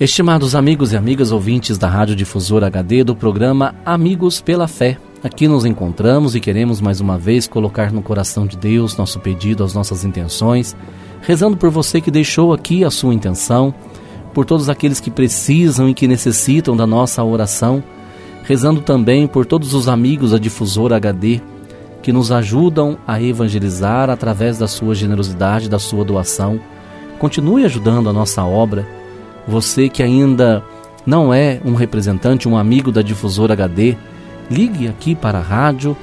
Estimados amigos e amigas ouvintes da Rádio Difusora HD do programa Amigos pela Fé. Aqui nos encontramos e queremos mais uma vez colocar no coração de Deus nosso pedido, as nossas intenções, rezando por você que deixou aqui a sua intenção, por todos aqueles que precisam e que necessitam da nossa oração, rezando também por todos os amigos da Difusora HD que nos ajudam a evangelizar através da sua generosidade, da sua doação. Continue ajudando a nossa obra você que ainda não é um representante, um amigo da Difusora HD, ligue aqui para a rádio,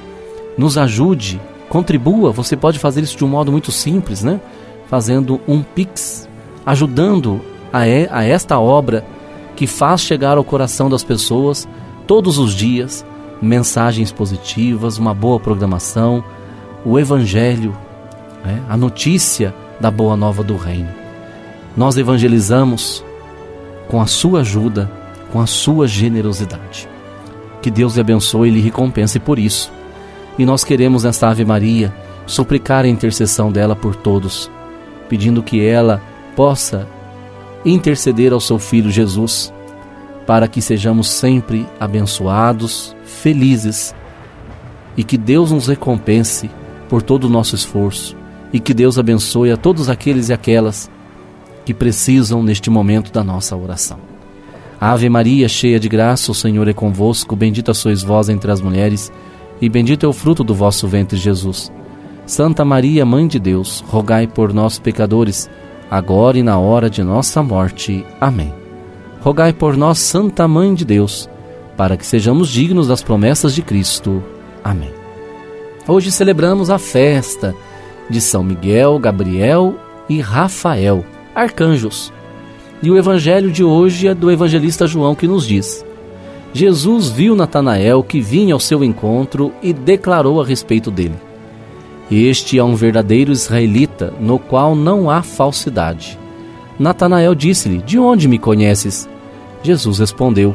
nos ajude, contribua. Você pode fazer isso de um modo muito simples, né? Fazendo um Pix, ajudando a, a esta obra que faz chegar ao coração das pessoas todos os dias mensagens positivas, uma boa programação, o Evangelho, né? a notícia da boa nova do Reino. Nós evangelizamos com a sua ajuda, com a sua generosidade. Que Deus lhe abençoe e lhe recompense por isso. E nós queremos nesta Ave Maria suplicar a intercessão dela por todos, pedindo que ela possa interceder ao seu filho Jesus, para que sejamos sempre abençoados, felizes e que Deus nos recompense por todo o nosso esforço e que Deus abençoe a todos aqueles e aquelas que precisam neste momento da nossa oração. Ave Maria, cheia de graça, o Senhor é convosco, bendita sois vós entre as mulheres, e bendito é o fruto do vosso ventre, Jesus. Santa Maria, Mãe de Deus, rogai por nós, pecadores, agora e na hora de nossa morte. Amém. Rogai por nós, Santa Mãe de Deus, para que sejamos dignos das promessas de Cristo. Amém. Hoje celebramos a festa de São Miguel, Gabriel e Rafael arcanjos. E o evangelho de hoje é do evangelista João que nos diz: Jesus viu Natanael que vinha ao seu encontro e declarou a respeito dele: Este é um verdadeiro israelita, no qual não há falsidade. Natanael disse-lhe: De onde me conheces? Jesus respondeu: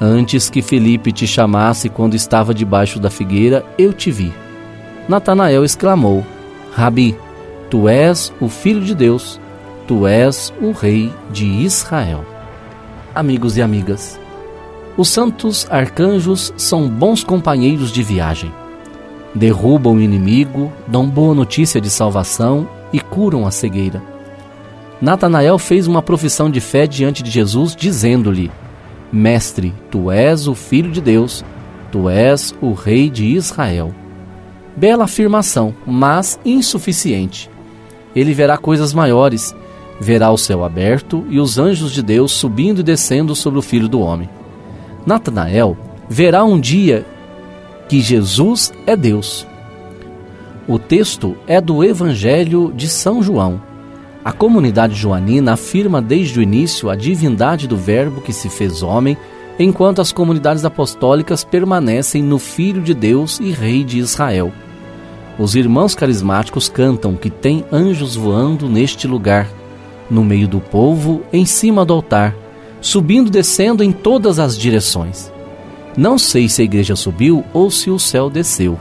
Antes que Felipe te chamasse quando estava debaixo da figueira, eu te vi. Natanael exclamou: Rabi, tu és o filho de Deus Tu és o Rei de Israel. Amigos e amigas, os santos arcanjos são bons companheiros de viagem. Derrubam o inimigo, dão boa notícia de salvação e curam a cegueira. Natanael fez uma profissão de fé diante de Jesus, dizendo-lhe: Mestre, tu és o Filho de Deus, tu és o Rei de Israel. Bela afirmação, mas insuficiente. Ele verá coisas maiores verá o céu aberto e os anjos de Deus subindo e descendo sobre o filho do homem. Natanael verá um dia que Jesus é Deus. O texto é do Evangelho de São João. A comunidade joanina afirma desde o início a divindade do Verbo que se fez homem, enquanto as comunidades apostólicas permanecem no Filho de Deus e Rei de Israel. Os irmãos carismáticos cantam que tem anjos voando neste lugar no meio do povo, em cima do altar, subindo e descendo em todas as direções. Não sei se a igreja subiu ou se o céu desceu.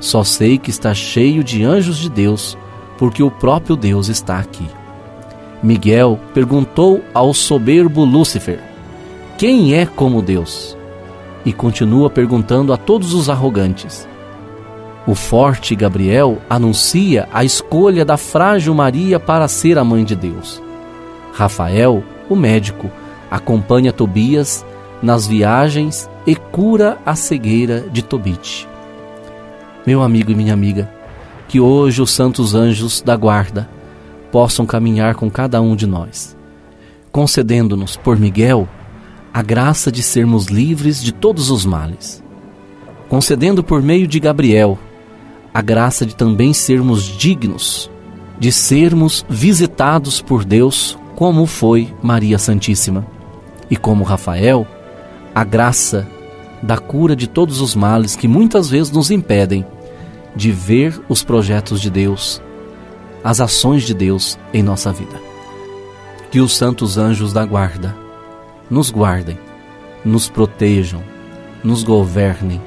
Só sei que está cheio de anjos de Deus, porque o próprio Deus está aqui. Miguel perguntou ao soberbo Lúcifer: Quem é como Deus? E continua perguntando a todos os arrogantes: o forte Gabriel anuncia a escolha da frágil Maria para ser a mãe de Deus. Rafael, o médico, acompanha Tobias nas viagens e cura a cegueira de Tobit. Meu amigo e minha amiga, que hoje os santos anjos da guarda possam caminhar com cada um de nós, concedendo-nos, por Miguel, a graça de sermos livres de todos os males, concedendo por meio de Gabriel a graça de também sermos dignos de sermos visitados por Deus, como foi Maria Santíssima. E como Rafael, a graça da cura de todos os males que muitas vezes nos impedem de ver os projetos de Deus, as ações de Deus em nossa vida. Que os santos anjos da guarda nos guardem, nos protejam, nos governem,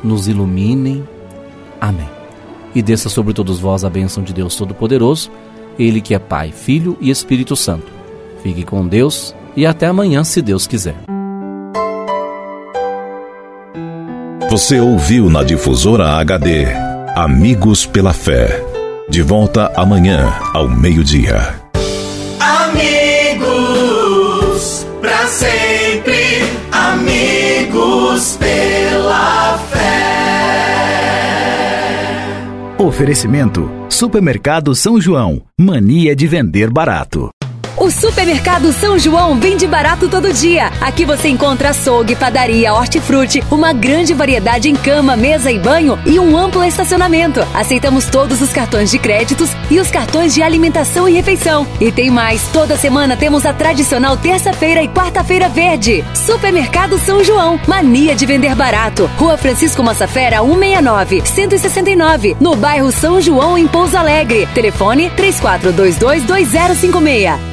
nos iluminem. Amém. E desça sobre todos vós a bênção de Deus Todo-Poderoso, Ele que é Pai, Filho e Espírito Santo. Fique com Deus e até amanhã, se Deus quiser. Você ouviu na difusora HD Amigos pela Fé. De volta amanhã ao meio-dia. Oferecimento: Supermercado São João. Mania de vender barato. O Supermercado São João vende barato todo dia. Aqui você encontra açougue, padaria, hortifruti, uma grande variedade em cama, mesa e banho e um amplo estacionamento. Aceitamos todos os cartões de créditos e os cartões de alimentação e refeição. E tem mais, toda semana temos a tradicional terça-feira e quarta-feira verde. Supermercado São João, mania de vender barato. Rua Francisco Massafera, 169, 169, no bairro São João, em Pouso Alegre. Telefone 34222056.